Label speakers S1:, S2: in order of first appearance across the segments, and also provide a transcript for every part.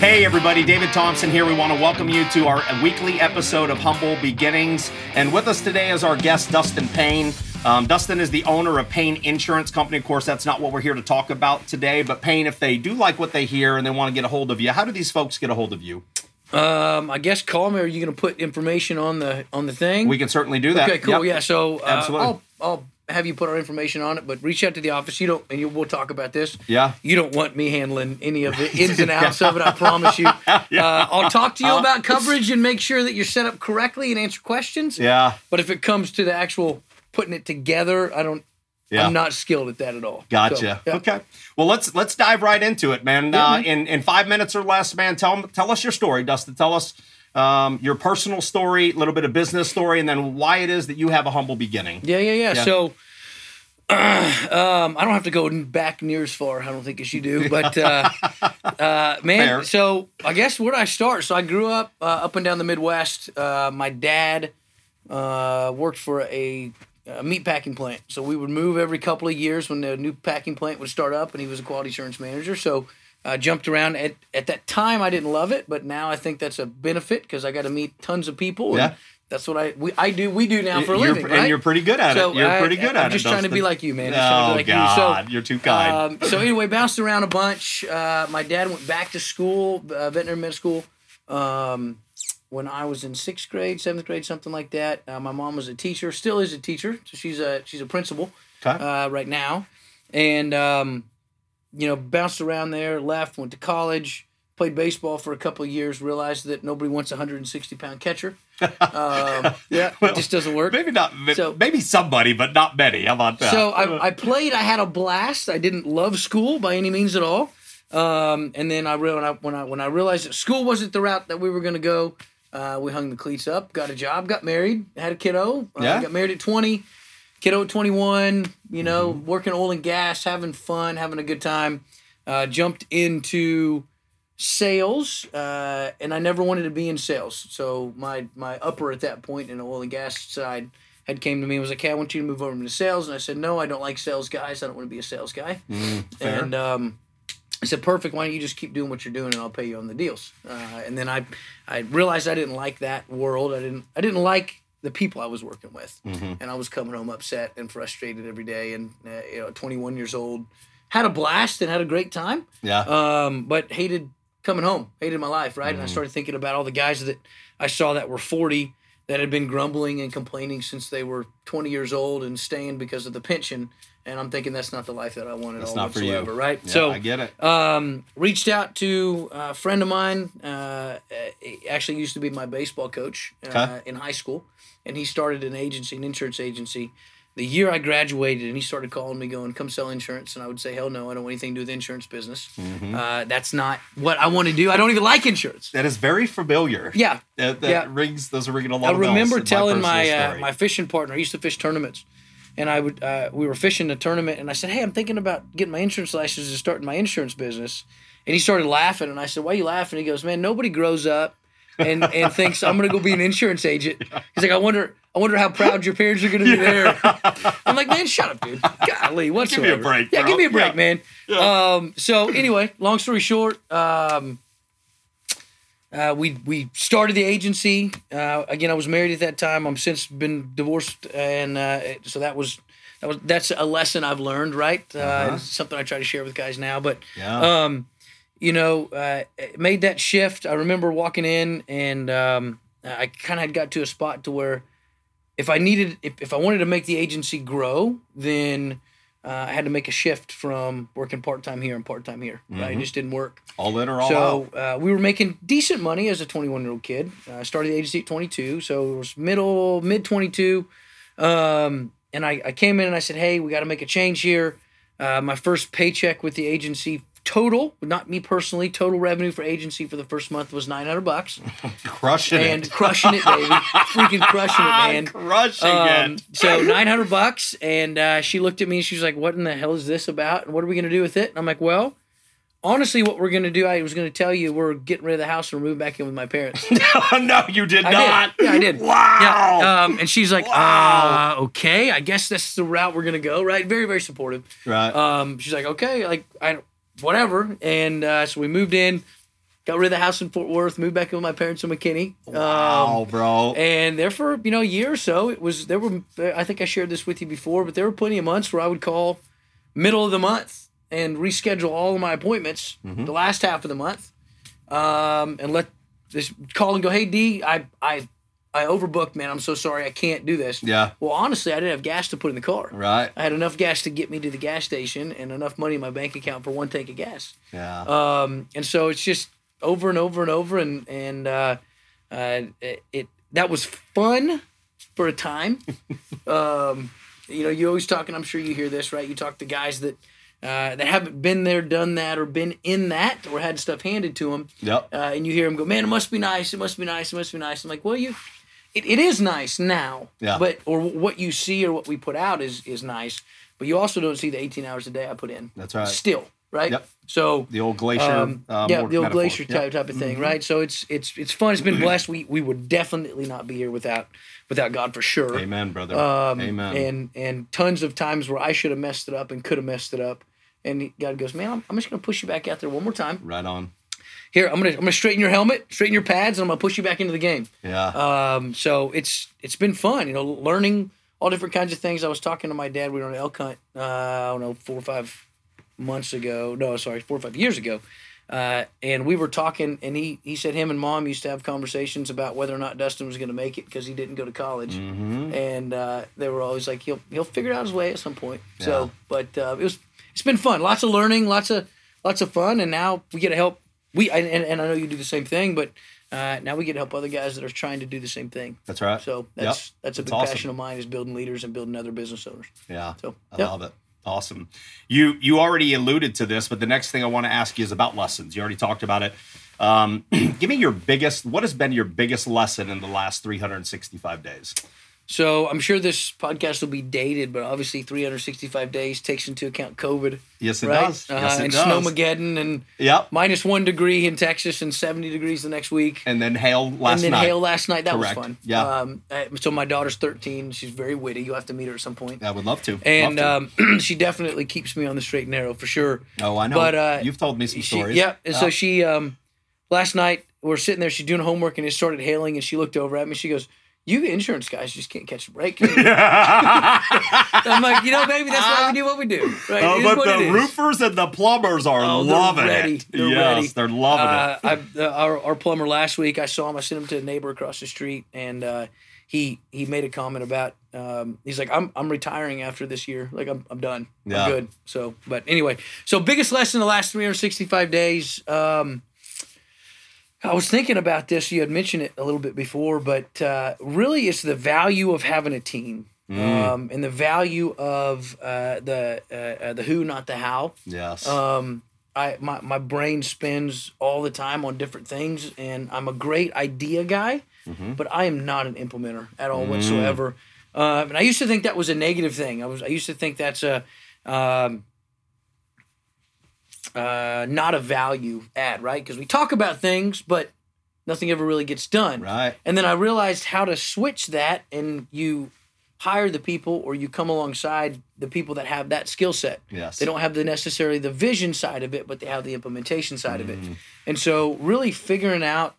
S1: Hey, everybody, David Thompson here. We want to welcome you to our weekly episode of Humble Beginnings. And with us today is our guest, Dustin Payne. Um, Dustin is the owner of Payne Insurance Company. Of course, that's not what we're here to talk about today. But Payne, if they do like what they hear and they want to get a hold of you, how do these folks get a hold of you?
S2: Um, I guess call me. Are you going to put information on the on the thing?
S1: We can certainly do that.
S2: Okay, cool.
S1: Yep.
S2: Yeah. So uh,
S1: Absolutely.
S2: I'll I'll have you put our information on it, but reach out to the office. You don't, and you, we'll talk about this.
S1: Yeah.
S2: You don't want me handling any of the ins and outs of it. I promise you. Uh, I'll talk to you
S1: Uh,
S2: about coverage and make sure that you're set up correctly and answer questions.
S1: Yeah.
S2: But if it comes to the actual putting it together, I don't.
S1: Yeah.
S2: I'm not skilled at that at all.
S1: Gotcha.
S2: So, yeah.
S1: Okay. Well, let's let's dive right into it, man.
S2: Yeah,
S1: uh,
S2: man.
S1: in in five minutes or less, man. Tell tell us your story, Dustin. Tell us um, your personal story, a little bit of business story, and then why it is that you have a humble beginning.
S2: Yeah, yeah, yeah.
S1: Yeah.
S2: So, um, I don't have to go back near as far. I don't think as you do, but uh, uh, man.
S1: Fair.
S2: So I guess where did I start? So I grew up uh, up and down the Midwest. Uh, my dad uh, worked for a, a meat packing plant, so we would move every couple of years when the new packing plant would start up, and he was a quality assurance manager. So. I jumped around at, at that time. I didn't love it, but now I think that's a benefit because I got to meet tons of people. and
S1: Yeah.
S2: that's what I we, I do. We do now for a
S1: You're-
S2: living, right?
S1: and you're pretty good at
S2: So
S1: it. You're
S2: I-
S1: pretty good at it.
S2: I'm
S1: it.
S2: just trying to be like you, man. Just trying to
S1: Oh
S2: like
S1: God,
S2: you. So,
S1: you're too kind.
S2: um, so anyway, bounced around a bunch. Uh, my dad went back to school, uh, veterinary med school, um, when I was in sixth grade, seventh grade, something like that. Uh, my mom was a teacher, still is a teacher. So she's a she's a principal
S1: okay.
S2: uh, right now, and um, you know bounced around there. Left, went to college, played baseball for a couple of years. Realized that nobody wants a 160 pound catcher. Um, yeah,
S1: Well,
S2: it just doesn't work.
S1: maybe not.
S2: so-
S1: maybe somebody, but not many. How about that?
S2: So I, I played. I had a blast. I didn't love school by any means at all. Um, and then I, when I when I when I realized that school wasn't the route that we were going to go, uh, we hung the cleats up, got a job, got married, had a kiddo. Uh,
S1: Yeah.
S2: Got married at twenty, kiddo at twenty one. You know, working oil and gas, having fun, having a good time. Uh, jumped into sales, uh, and I never wanted to be in sales. So my my upper at that point in the oil and gas side had came to me and was like, "Hey, I want you to move over into sales." And I said, "No, I don't like sales guys. I don't want to be a sales guy."
S1: Mm.
S2: And um, I said, "Perfect. Why don't you just keep doing what you're doing, and I'll pay you on the deals." Uh, and then I I realized I didn't like that world. I didn't I didn't like the people I was working with,
S1: Mhm.
S2: and I was coming home upset and frustrated every day. And uh, you know, 21 years old, had a blast and had a great time
S1: yeah.
S2: um, but hated coming home, hated my life, right?
S1: Mm-hmm.
S2: And I started thinking about all the guys that I saw that were 40 that had been grumbling and complaining since they were 20 years old and staying because of the pension. And I'm thinking that's not the life that I want at
S1: That's
S2: all
S1: not for you.
S2: whatsoever, right?
S1: Yeah,
S2: so
S1: I get it.
S2: um, reached out to a friend of mine. Uh, actually used to be my baseball coach uh,
S1: Okay.
S2: in high school, and he started an agency, an insurance agency. The year I graduated, and he started calling me, going, "Come sell insurance," and I would say, "Hell no, I don't want anything to do with insurance business.
S1: Mm-hmm.
S2: Uh, that's not what I want to do. I don't even like insurance."
S1: That is very familiar.
S2: Yeah,
S1: That, that
S2: Yeah.
S1: rings. Those are ringing a lot
S2: I remember telling my
S1: personal
S2: uh, my fishing partner. I used to fish tournaments, and I would uh, we were fishing a tournament, and I said, "Hey, I'm thinking about getting my insurance license and starting my insurance business." And he started laughing, and I said, "Why are you laughing?" He goes, "Man, nobody grows up and and thinks I'm gonna go be an insurance agent." He's like, "I wonder." I wonder how proud your parents are going to be there. I'm like, man, shut up, dude. Golly, whatsoever.
S1: break,
S2: Yeah,
S1: bro.
S2: give me a break,
S1: Yeah.
S2: man.
S1: Yeah.
S2: Um, so anyway, long story short, um, uh, we we started the agency. Uh, again, I was married at that time. I'm since been divorced, and uh, so that was that was that's a lesson I've learned. Right, uh,
S1: Uh-huh.
S2: something I try to share with guys now. But
S1: yeah.
S2: um, you know, uh, made that shift. I remember walking in, and um, I kind of had got to a spot to where if I needed, if, if I wanted to make the agency grow, then uh, I had to make a shift from working part time here and part time here. Right, it just didn't work.
S1: all in or all
S2: So
S1: out.
S2: uh, we were making decent money as a 21 year old kid. I started the agency at 22, so it was middle mid 22. Um, and I, I came in and I said, "Hey, we got to make a change here." Uh, my first paycheck with the agency total, not me personally, total revenue for agency for the first month was 900 bucks,
S1: Crushing
S2: and
S1: it.
S2: crushing it, baby, freaking crushing it, man.
S1: Crushing
S2: Um,
S1: it.
S2: so 900 bucks, and uh, she looked at me and she was like, "What in the hell is this about? And what are we gonna do with it?" And I'm like, "Well." Honestly, what we're gonna do, I was gonna tell you, we're getting rid of the house and we're moving back in with my parents.
S1: no, you did
S2: I
S1: not.
S2: did. Yeah, I did.
S1: Wow.
S2: Yeah. Um, and she's like,
S1: Wow.
S2: uh, okay, I guess that's the route we're gonna go. Right. Very, very supportive.
S1: right.
S2: Um, she's like, okay, like I, whatever. And uh, so we moved in, got rid of the house in Fort Worth, moved back in with my parents in McKinney.
S1: Wow,
S2: Um,
S1: bro.
S2: and there for you know a year or so, it was there were I think I shared this with you before, but there were plenty of months where I would call middle of the month and reschedule all of my appointments
S1: Mm-hmm.
S2: the last half of the month, um, and let this call and go, hey D, I I I overbooked, man. I'm so sorry, I can't do this.
S1: yeah.
S2: Well, honestly, I didn't have gas to put in the car.
S1: Right.
S2: I had enough gas to get me to the gas station and enough money in my bank account for one tank of gas.
S1: Yeah.
S2: Um, and so it's just over and over and over, and and uh, uh, it, it that was fun for a time. um, you know, you always talking. I'm sure you hear this, right? You talk to guys that uh, that haven't been there, done that, or been in that, or had stuff handed to them,
S1: yep.
S2: uh, and you hear them go, "Man, it must be nice. It must be nice. It must be nice." I'm like, "Well, you." It, it is nice now,
S1: Yeah.
S2: but or what you see or what we put out is is nice, but you also don't see the 18 hours a day I put in.
S1: That's right.
S2: Still, right?
S1: Yep.
S2: So
S1: The old glacier.
S2: um,
S1: uh,
S2: yeah, the old
S1: metaphor.
S2: glacier
S1: Yep. Mm-hmm.
S2: type type of thing, right? So it's it's it's fun. It's been blessed. We we would definitely not be here without without God for sure.
S1: Amen, brother.
S2: Um,
S1: Amen.
S2: And and tons of times where I should have messed it up and could have messed it up, and God goes, man, I'm, I'm just gonna push you back out there one more time.
S1: right on.
S2: Here, I'm gonna I'm gonna straighten your helmet, straighten your pads, and I'm gonna push you back into the game.
S1: Yeah.
S2: Um, so it's it's been fun, you know, learning all different kinds of things. I was talking to my dad. We were on an elk hunt. Uh, I don't know, four or five months ago. No, sorry, four or five years ago. Uh, and we were talking, and he he said him and mom used to have conversations about whether or not Dustin was going to make it because he didn't go to college.
S1: mm-hmm.
S2: And uh, they were always like, he'll he'll figure out his way at some point.
S1: Yeah.
S2: So, but uh, it was it's been fun. Lots of learning, lots of lots of fun, and now we get to help. We and, and I know you do the same thing, but uh, now we get to help other guys that are trying to do the same thing.
S1: That's right.
S2: So that's
S1: Yep.
S2: that's a big
S1: awesome.
S2: passion of mine is building leaders and building other business owners.
S1: Yeah.
S2: So
S1: I
S2: yep.
S1: love it. Awesome. You you already alluded to this, but the next thing I want to ask you is about lessons. You already talked about it. Um, give me your biggest. What has been your biggest lesson in the last 365 days?
S2: So I'm sure this podcast will be dated, but obviously 365 days takes into account COVID,
S1: Yes, it
S2: right?
S1: does.
S2: Uh-huh,
S1: Yes, it
S2: and
S1: does.
S2: snowmageddon and
S1: Yep.
S2: minus one degree in Texas and 70 degrees the next week.
S1: And then hail last night.
S2: and then
S1: night.
S2: hail last night. That
S1: Correct.
S2: was fun.
S1: Yeah.
S2: Um, uh, so my daughter's 13. She's very witty. You'll have to meet her at some point.
S1: I would love to.
S2: And
S1: Love to.
S2: um, she definitely keeps me on the straight and narrow for sure.
S1: oh, I know.
S2: but, uh,
S1: You've told me some
S2: She,
S1: stories.
S2: yeah. And so she, um, last night we're sitting there. She's doing homework and it started hailing. And she looked over at me. She goes, "You insurance guys just can't catch a break." I'm like, you know, baby, that's why we do what we do. Right? Is
S1: but the roofers and the plumbers are
S2: Oh,
S1: loving
S2: ready.
S1: it.
S2: They're
S1: yes,
S2: ready.
S1: they're loving
S2: uh,
S1: it.
S2: I, uh, our, our plumber last week, I saw him. I sent him to a neighbor across the street, and uh, he he made a comment about. Um, he's like, I'm I'm retiring after this year. Like I'm I'm done.
S1: Yeah.
S2: I'm good. So, but anyway, so biggest lesson the last 365 days. Um, I was thinking about this. You had mentioned it a little bit before, but uh, really, it's the value of having a team.
S1: Mm.
S2: Um, and the value of uh, the uh, uh, the who, not the how.
S1: Yes.
S2: Um, I my, my brain spins all the time on different things, and I'm a great idea guy,
S1: Mhm.
S2: but I am not an implementer at all
S1: Mm.
S2: whatsoever. Um, and I used to think that was a negative thing. I was I used to think that's a um, uh, not a value add, right? Because we talk about things, but nothing ever really gets done.
S1: right.
S2: And then I realized how to switch that, and you hire the people or you come alongside the people that have that skill set.
S1: Yes.
S2: They don't have the necessarily the vision side of it, but they have the implementation side of it.
S1: Mm.
S2: And so, really figuring out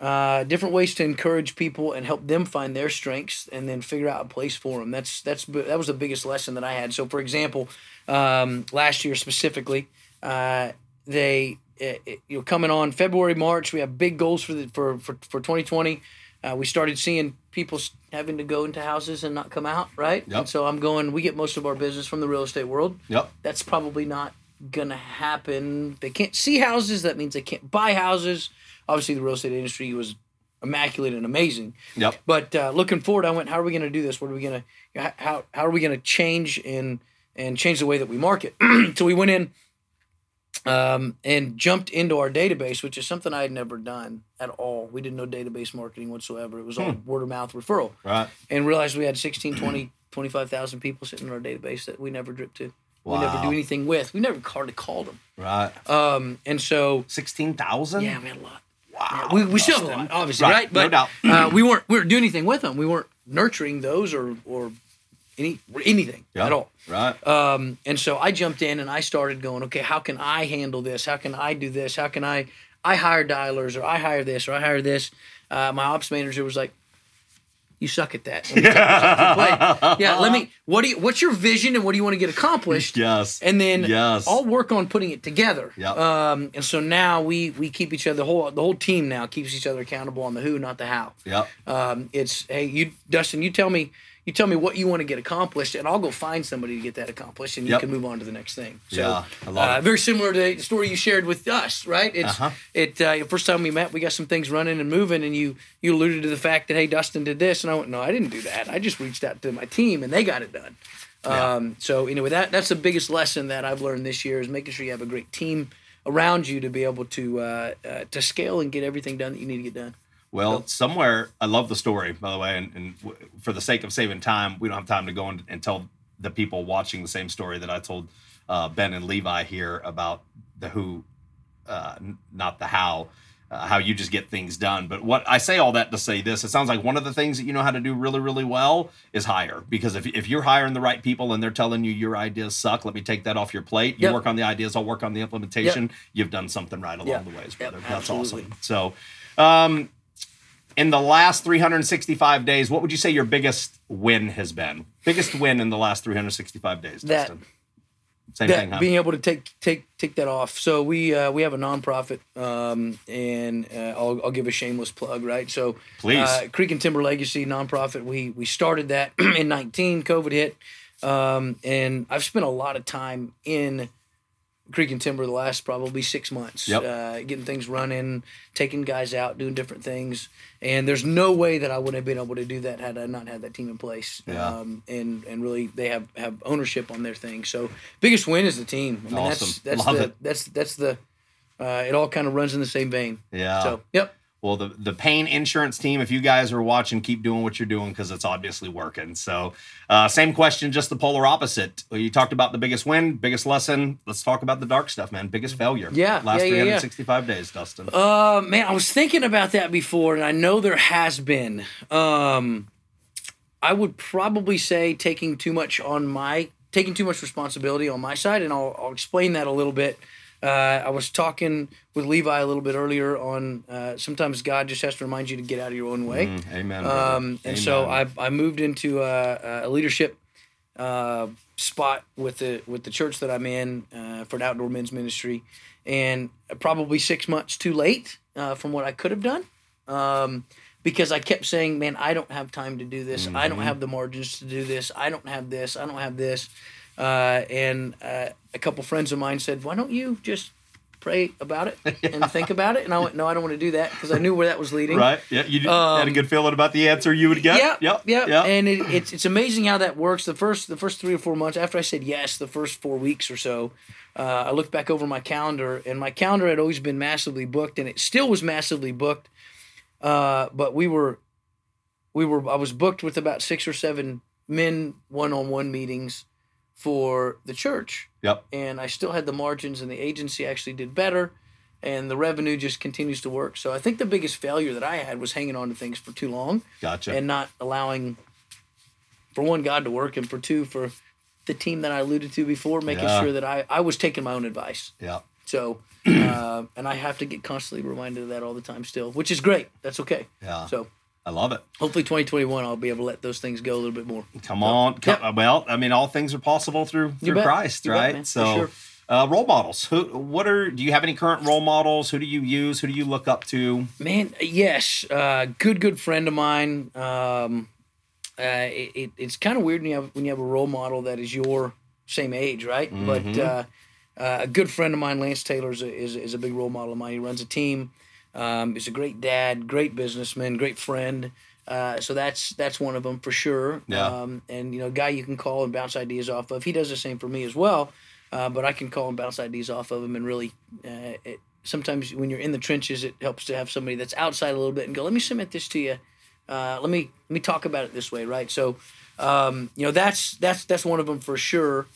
S2: uh, different ways to encourage people and help them find their strengths, and then figure out a place for them. That's that's that was the biggest lesson that I had. So, for example, um, last year specifically, uh, they uh, you know coming on February March, we have big goals for the for for, for 2020. Uh, we started seeing people having to go into houses and not come out, right?
S1: Yep.
S2: And so I'm going. We get most of our business from the real estate world
S1: Yep.
S2: that's probably not gonna happen. They can't see houses. That means they can't buy houses. Obviously, the real estate industry was immaculate and amazing.
S1: Yep.
S2: But uh, looking forward, I went, how are we gonna do this? What are we gonna how how are we gonna change and and change the way that we market? so we went in um, and jumped into our database, which is something I had never done at all. We did no database marketing whatsoever. It was all word of mouth referral
S1: Right.
S2: and realized we had 16, 20, 25,000 people sitting in our database that we never dripped to. We never do anything with. We never hardly called them.
S1: Right.
S2: Um, and so,
S1: Sixteen thousand.
S2: yeah, we had a lot.
S1: Wow.
S2: We, we still have a lot, obviously,
S1: Right,
S2: right?
S1: no doubt.
S2: uh, we weren't we weren't doing anything with them. We weren't nurturing those or or any anything
S1: Yeah.
S2: at all.
S1: Right.
S2: Um, and so I jumped in and I started going, okay, how can I handle this? How can I do this? How can I I hire dialers or I hire this or I hire this. Uh, my ops manager was like, "You suck at that." Let me take this off your plate. yeah, let me. What do you? What's your vision and what do you want to get accomplished?
S1: Yes.
S2: and then
S1: Yes.
S2: I'll work on putting it together.
S1: Yep.
S2: Um, and so now we we keep each other the whole the whole team now keeps each other accountable on the who, not the how.
S1: Yeah.
S2: Um, it's hey, you Dustin, you tell me you tell me what you want to get accomplished, and I'll go find somebody to get that accomplished, and you
S1: Yep.
S2: can move on to the next thing. So,
S1: Yeah, I love
S2: uh, very similar to the story you shared with us, right? It's
S1: Uh-huh.
S2: it uh, first time we met, we got some things running and moving, and you you alluded to the fact that hey, Dustin did this, and I went, no, I didn't do that. I just reached out to my team, and they got it done.
S1: Yeah.
S2: Um, so anyway, that that's the biggest lesson that I've learned this year is making sure you have a great team around you to be able to uh, uh, to scale and get everything done that you need to get done.
S1: Well, somewhere I love the story, by the way, and, and w- for the sake of saving time, we don't have time to go in and tell the people watching the same story that I told uh, Ben and Levi here about the who, uh, n- not the how, uh, how you just get things done. But what I say all that to say this, it sounds like one of the things that you know how to do really, really well is hire. Because if, if you're hiring the right people and they're telling you your ideas suck, let me take that off your plate. You
S2: Yep.
S1: work on the ideas, I'll work on the implementation. You've done something right along
S2: Yep.
S1: the ways,
S2: Yep,
S1: brother. That's
S2: absolutely.
S1: awesome. So, um, in the last 365 days, what would you say your biggest win has been? Biggest win in the last 365 days,
S2: That-
S1: Dustin? Same
S2: that
S1: thing, huh?
S2: being able to take take take that off. So we uh, we have a nonprofit, um, and uh, I'll, I'll give a shameless plug, right? So
S1: Please.
S2: uh, Creek and Timber Legacy nonprofit. We we started that in nineteen. COVID hit, um, and I've spent a lot of time in Creek and Timber the last probably six months,
S1: Yep.
S2: uh, getting things running, taking guys out, doing different things. And there's no way that I wouldn't have been able to do that had I not had that team in place.
S1: Yeah.
S2: Um, and and really, they have have ownership on their thing. So biggest win is the team. I mean,
S1: Awesome.
S2: that's that's
S1: Love
S2: the
S1: it.
S2: that's that's the. Uh, it all kind of runs in the same vein.
S1: yeah.
S2: So yep.
S1: Well, the the Payne insurance team, if you guys are watching, keep doing what you're doing because it's obviously working. So, uh, same question, just the polar opposite. You talked about the biggest win, biggest lesson. Let's talk about the dark stuff, man. Biggest failure.
S2: Yeah,
S1: Last
S2: yeah, yeah, yeah.
S1: 365 days, Dustin.
S2: Uh, man, I was thinking about that before, and I know there has been. Um, I would probably say taking too much on my taking too much responsibility on my side, and I'll, I'll explain that a little bit. Uh, I was talking with Levi a little bit earlier on. Uh, sometimes God just has to remind you to get out of your own way.
S1: Mm, amen.
S2: Um, and so I, I moved into a, a leadership uh, spot with the with the church that I'm in uh, for an outdoor men's ministry, and probably six months too late uh, from what I could have done. Um, because I kept saying, "Man, I don't have time to do this. I don't
S1: Mhm.
S2: have the margins to do this. I don't have this. I don't have this." Uh, and uh, a couple friends of mine said, "Why don't you just pray about it and think about it?" And I went, "No, I don't want to do that because I knew where that was leading."
S1: Right? Yeah, you did- had a
S2: Um,
S1: good feeling about the answer you would get.
S2: Yeah,
S1: yeah,
S2: yeah.
S1: Yep.
S2: And it, it's it's amazing how that works. The first the first three or four months after I said yes, the first four weeks or so, uh, I looked back over my calendar, and my calendar had always been massively booked, and it still was massively booked. Uh, but we were, we were. I was booked with about six or seven men one-on-one meetings for the church,
S1: Yep.
S2: and I still had the margins, and the agency actually did better. And the revenue just continues to work. So I think the biggest failure that I had was hanging on to things for too long
S1: Gotcha.
S2: and not allowing for one God to work and for two for the team that I alluded to before, making
S1: Yeah.
S2: sure that I, I was taking my own advice.
S1: yeah.
S2: So uh, and I have to get constantly reminded of that all the time still, which is great. That's okay.
S1: Yeah.
S2: So
S1: I love it.
S2: hopefully 2021 I'll be able to let those things go a little bit more.
S1: Come on. Come,
S2: Yep.
S1: Well, I mean, all things are possible through through
S2: bet.
S1: Christ,
S2: You
S1: right?
S2: For
S1: so,
S2: sure.
S1: uh, role models. Who? What are? Do you have any current role models? Who do you use? Who do you look up to?
S2: Man, yes, uh, good good friend of mine. Um, uh, it, it, it's kind of weird when you have when you have a role model that is your same age, right? But
S1: Mhm.
S2: uh, uh, a good friend of mine, Lance Taylor, is a, is, is a big role model of mine. He runs a team. Um, he's a great dad, great businessman, great friend. Uh, so that's that's one of them for sure.
S1: Yeah.
S2: Um, and you know, a guy you can call and bounce ideas off of. He does the same for me as well. Uh, but I can call and bounce ideas off of him and really. Uh, it, sometimes when you're in the trenches, it helps to have somebody that's outside a little bit and go, "Let me submit this to you. Uh, let me let me talk about it this way, right?" So, um, you know, that's that's that's one of them for sure.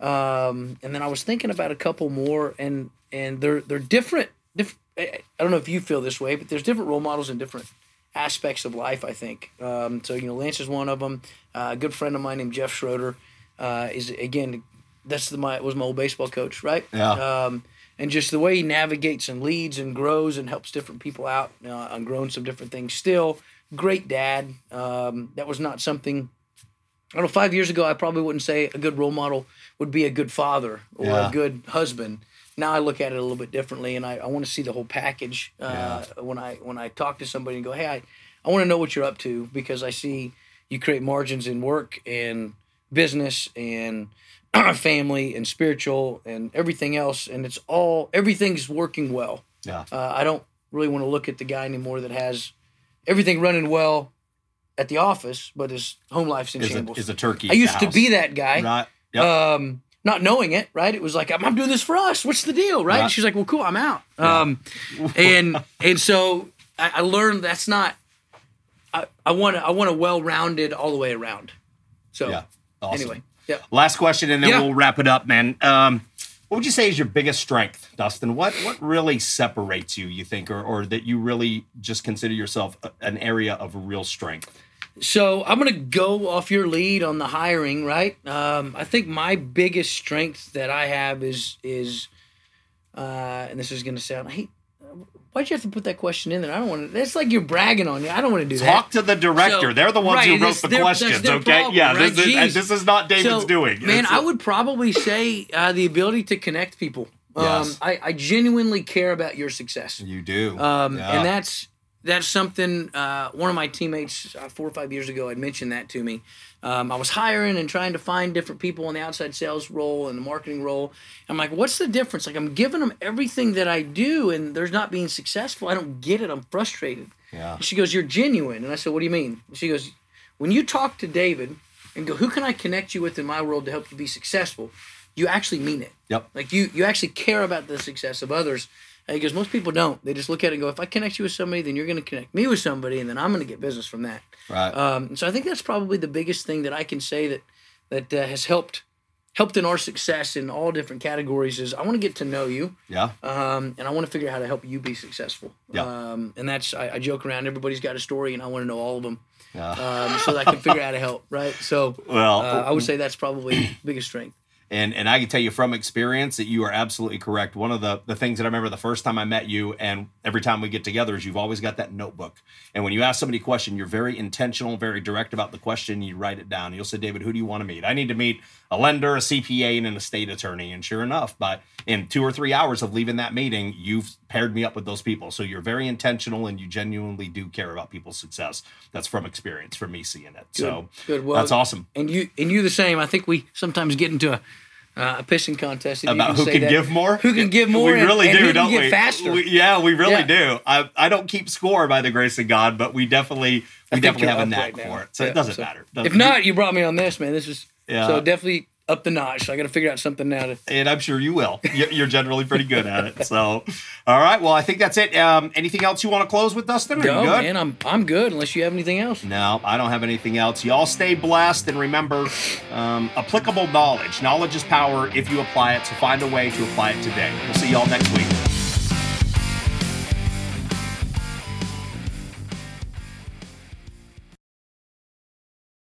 S2: Um, and then I was thinking about a couple more, and and they're they're different. Diff- I I don't know if you feel this way, but there's different role models in different aspects of life. I think. Um, so you know, Lance is one of them. Uh, a good friend of mine named Jeff Schroeder uh, is again. That's the, my was my old baseball coach, right?
S1: Yeah.
S2: Um, and just the way he navigates and leads and grows and helps different people out uh, on growing some different things. Still, great dad. Um, that was not something. I don't know. Five years ago, I probably wouldn't say a good role model would be a good father or
S1: Yeah.
S2: a good husband. Now I look at it a little bit differently, and I, I want to see the whole package uh, when I when I talk to somebody and go, hey, I, I want to know what you're up to because I see you create margins in work and business and family and spiritual and everything else, and it's all everything's working well.
S1: Yeah.
S2: Uh, I don't really want to look at the guy anymore that has everything running well at the office, but his home life's in
S1: Is a,
S2: shambles.
S1: is a turkey.
S2: I used to be that guy,
S1: Right. Yep.
S2: um, not knowing it. Right? It was like I'm, I'm doing this for us. What's the deal? Right? She's like, well, cool, I'm out. Um, and and so I, I learned that's not. I, I want a, I want a well-rounded all the way around. So
S1: yeah. Awesome.
S2: anyway, yeah.
S1: Last question, and then
S2: Yeah.
S1: we'll wrap it up, man. Um, what would you say is your biggest strength, Dustin? What what really separates you? You think, or or that you really just consider yourself an area of real strength?
S2: So I'm gonna go off your lead on the hiring, right? Um, I think my biggest strength that I have is is, uh, and this is gonna sound. I hate. Why'd you have to put that question in there? I don't want to. That's like you're bragging on you. I don't want to do
S1: Talk
S2: that.
S1: Talk to the director.
S2: So-
S1: They're the ones
S2: right,
S1: who wrote the questions. Okay,
S2: problem,
S1: yeah.
S2: right?
S1: This, is, this is not David's
S2: So,
S1: doing.
S2: Man,
S1: It's-
S2: I would probably say uh, the ability to connect people. Um,
S1: Yes.
S2: I, I genuinely care about your success.
S1: You do.
S2: Um,
S1: Yeah.
S2: And that's that's something. Uh, one of my teammates uh, four or five years ago had mentioned that to me. Um, I was hiring and trying to find different people in the outside sales role and the marketing role. I'm like, what's the difference? Like, I'm giving them everything that I do, and there's not being successful. I don't get it. I'm frustrated.
S1: yeah.
S2: She goes, You're genuine. And I said, What do you mean? She goes, When you talk to David and go, Who can I connect you with in my world to help you be successful? You actually mean it.
S1: Yep.
S2: Like you, you actually care about the success of others. Goes, Most people don't. They just look at it and go, If I connect you with somebody, then you're going to connect me with somebody, and then I'm going to get business from that.
S1: Right.
S2: Um, so I think that's probably the biggest thing that I can say that that uh, has helped helped in our success in all different categories is I want to get to know you
S1: yeah.
S2: um, and I want to figure out how to help you be successful.
S1: Yeah.
S2: Um, and that's I, I joke around. Everybody's got a story, and I want to know all of them,
S1: Yeah.
S2: um, so that I can figure out how to help. Right. So
S1: well,
S2: uh, I would say that's probably the biggest strength.
S1: And and I can tell you from experience that you are absolutely correct. One of the the things that I remember the first time I met you, and every time we get together, is you've always got that notebook. And when you ask somebody a question, you're very intentional, very direct about the question. You write it down. You'll say, David, who do you want to meet? I need to meet a lender, a CPA, and an estate attorney. And sure enough, but in two or three hours of leaving that meeting, you've paired me up with those people. So you're very intentional, and you genuinely do care about people's success. That's from experience, from me seeing it. So
S2: Good. Well,
S1: that's awesome.
S2: And you and you the same. I think we sometimes get into a uh, a pissing contest
S1: about who can
S2: that.
S1: give more.
S2: Who can give more?
S1: We
S2: and-
S1: really
S2: and
S1: do, don't we?
S2: Faster.
S1: We- yeah, we really
S2: Yeah.
S1: do. I, I don't keep score by the grace of God, but we definitely we definitely have a knack
S2: right
S1: for it. So
S2: Yeah,
S1: it doesn't
S2: so-
S1: matter.
S2: If
S1: Doesn't-
S2: not, you brought me on this, man. This is
S1: Yeah.
S2: so definitely up the notch. So I got to figure out something now to.
S1: and I'm sure you will. You- You're generally pretty good at it. So, all right. Well, I think that's it. Um, anything else you want to close with, Dustin? Are
S2: No,
S1: good?
S2: man, I'm I'm good. Unless you have anything else.
S1: No, I don't have anything else. Y'all stay blessed and remember um, applicable knowledge. Knowledge is power if you apply it. So find a way to apply it today. We'll see y'all next week.